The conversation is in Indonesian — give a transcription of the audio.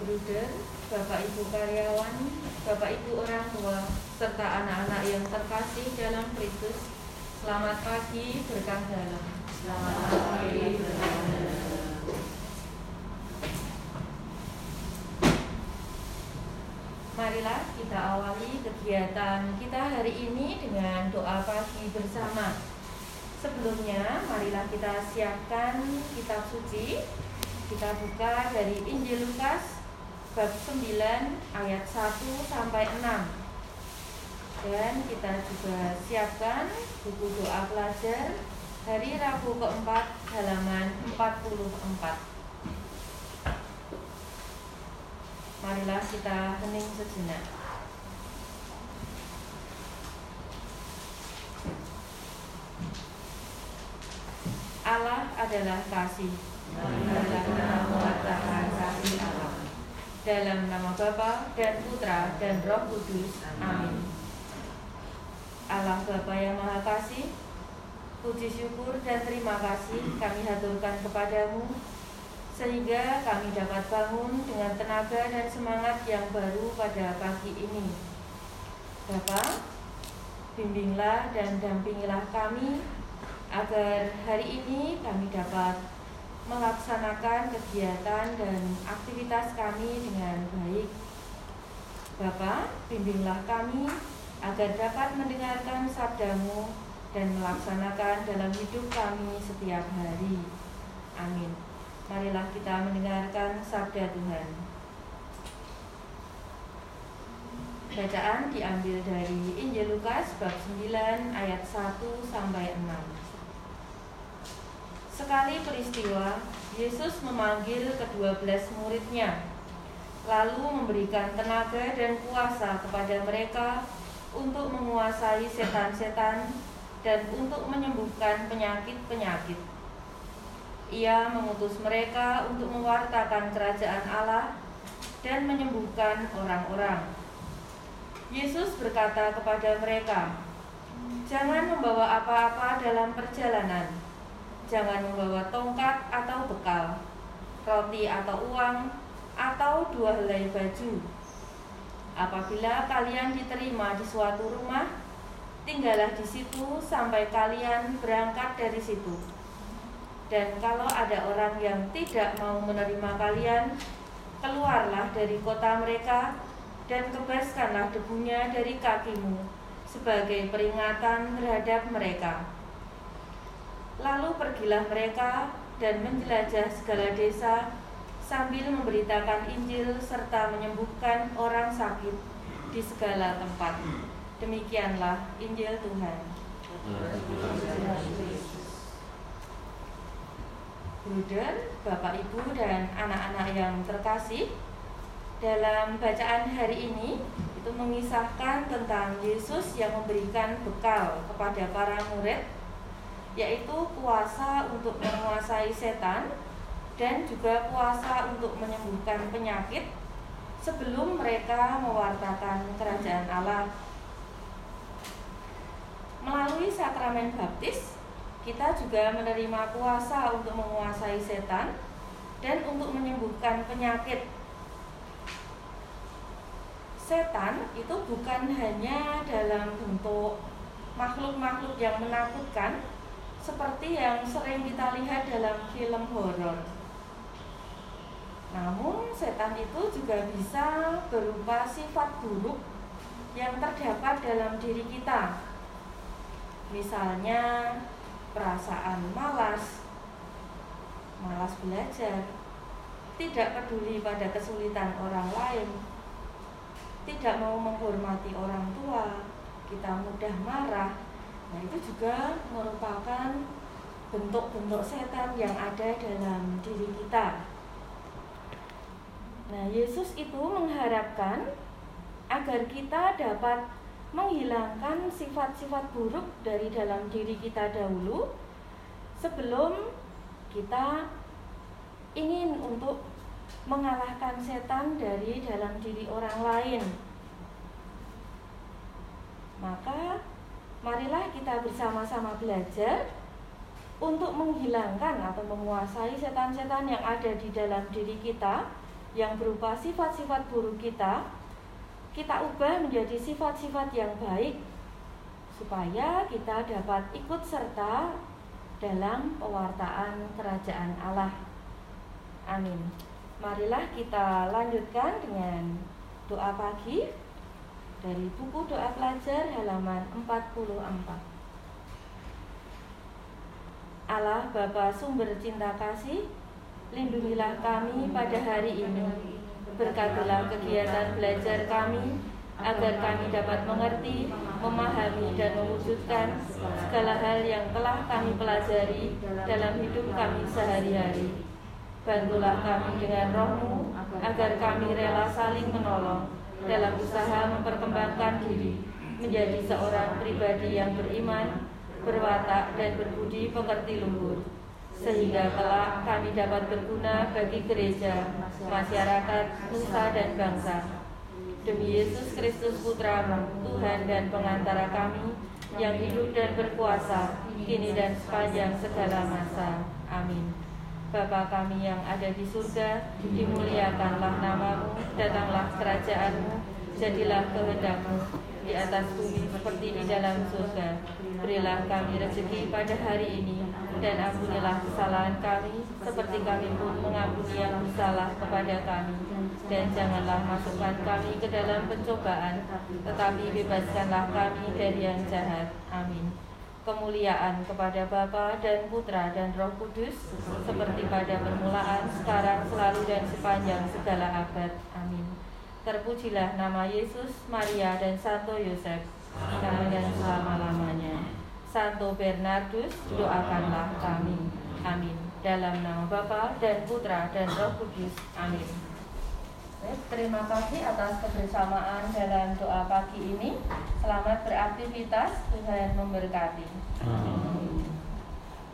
bruder, Bapak Ibu karyawan, Bapak Ibu orang tua, serta anak-anak yang terkasih dalam Kristus. Selamat pagi berkah dalam. Selamat pagi berkah dalam. Marilah kita awali kegiatan kita hari ini dengan doa pagi bersama. Sebelumnya, marilah kita siapkan kitab suci. Kita buka dari Injil Lukas bab 9 ayat 1 sampai 6. Dan kita juga siapkan buku doa pelajar hari Rabu keempat halaman 44. Marilah kita hening sejenak. Allah adalah kasih. Kita mengatakan kasih Allah. Dalam nama Bapa dan Putra dan Roh Kudus. Amin. Allah Bapa yang Maha Kasih, puji syukur dan terima kasih kami haturkan kepadamu sehingga kami dapat bangun dengan tenaga dan semangat yang baru pada pagi ini. Bapak, bimbinglah dan dampingilah kami agar hari ini kami dapat melaksanakan kegiatan dan aktivitas kami dengan baik. Bapak, bimbinglah kami agar dapat mendengarkan sabdamu dan melaksanakan dalam hidup kami setiap hari. Amin. Marilah kita mendengarkan sabda Tuhan. Bacaan diambil dari Injil Lukas bab 9 ayat 1 sampai 6. Sekali peristiwa, Yesus memanggil kedua belas muridnya, lalu memberikan tenaga dan kuasa kepada mereka untuk menguasai setan-setan dan untuk menyembuhkan penyakit-penyakit. Ia mengutus mereka untuk mewartakan kerajaan Allah dan menyembuhkan orang-orang. Yesus berkata kepada mereka, "Jangan membawa apa-apa dalam perjalanan. Jangan membawa tongkat atau bekal, roti atau uang, atau dua helai baju." Apabila kalian diterima di suatu rumah, tinggallah di situ sampai kalian berangkat dari situ. Dan kalau ada orang yang tidak mau menerima kalian, keluarlah dari kota mereka dan kebaskanlah debunya dari kakimu sebagai peringatan terhadap mereka. Lalu pergilah mereka dan menjelajah segala desa sambil memberitakan Injil serta menyembuhkan orang sakit di segala tempat. Demikianlah Injil Tuhan. Bruder, Bapak Ibu dan anak-anak yang terkasih, dalam bacaan hari ini itu mengisahkan tentang Yesus yang memberikan bekal kepada para murid yaitu kuasa untuk menguasai setan dan juga kuasa untuk menyembuhkan penyakit sebelum mereka mewartakan kerajaan Allah. Melalui sakramen baptis, kita juga menerima kuasa untuk menguasai setan dan untuk menyembuhkan penyakit. Setan itu bukan hanya dalam bentuk makhluk-makhluk yang menakutkan seperti yang sering kita lihat dalam film horor. Namun setan itu juga bisa berupa sifat buruk yang terdapat dalam diri kita. Misalnya perasaan malas, malas belajar, tidak peduli pada kesulitan orang lain, tidak mau menghormati orang tua, kita mudah marah. Nah, itu juga merupakan bentuk-bentuk setan yang ada dalam diri kita. Nah, Yesus itu mengharapkan agar kita dapat menghilangkan sifat-sifat buruk dari dalam diri kita dahulu sebelum kita ingin untuk mengalahkan setan dari dalam diri orang lain. Maka marilah kita bersama-sama belajar untuk menghilangkan atau menguasai setan-setan yang ada di dalam diri kita yang berupa sifat-sifat buruk kita, kita ubah menjadi sifat-sifat yang baik supaya kita dapat ikut serta dalam pewartaan kerajaan Allah. Amin. Marilah kita lanjutkan dengan doa pagi dari buku doa pelajar halaman 44. Allah Bapa sumber cinta kasih, lindungilah kami pada hari ini. Berkatilah kegiatan belajar kami agar kami dapat mengerti, memahami, dan mewujudkan segala hal yang telah kami pelajari dalam hidup kami sehari-hari. Bantulah kami dengan rohmu, agar kami rela saling menolong dalam usaha memperkembangkan diri menjadi seorang pribadi yang beriman, berwatak, dan berbudi pekerti luhur sehingga kelak kami dapat berguna bagi gereja, masyarakat, nusa, dan bangsa Demi Yesus Kristus Putramu, Tuhan dan pengantara kami, yang hidup dan berkuasa, kini dan sepanjang segala masa. Amin. Bapa kami yang ada di surga, dimuliakanlah namamu, datanglah kerajaanmu, jadilah kehendakmu di atas bumi seperti di dalam surga. Berilah kami rezeki pada hari ini, dan ampunilah kesalahan kami, seperti kami pun mengampuni yang bersalah kepada kami dan janganlah masukkan kami ke dalam pencobaan, tetapi bebaskanlah kami dari yang jahat. Amin. Kemuliaan kepada Bapa dan Putra dan Roh Kudus, seperti pada permulaan, sekarang, selalu dan sepanjang segala abad. Amin. Terpujilah nama Yesus, Maria, dan Santo Yosef, sekarang dan selama-lamanya. Santo Bernardus, doakanlah kami. Amin. Dalam nama Bapa dan Putra dan Roh Kudus. Amin. Terima kasih atas kebersamaan dalam doa pagi ini. Selamat beraktivitas. Tuhan memberkati. Amin.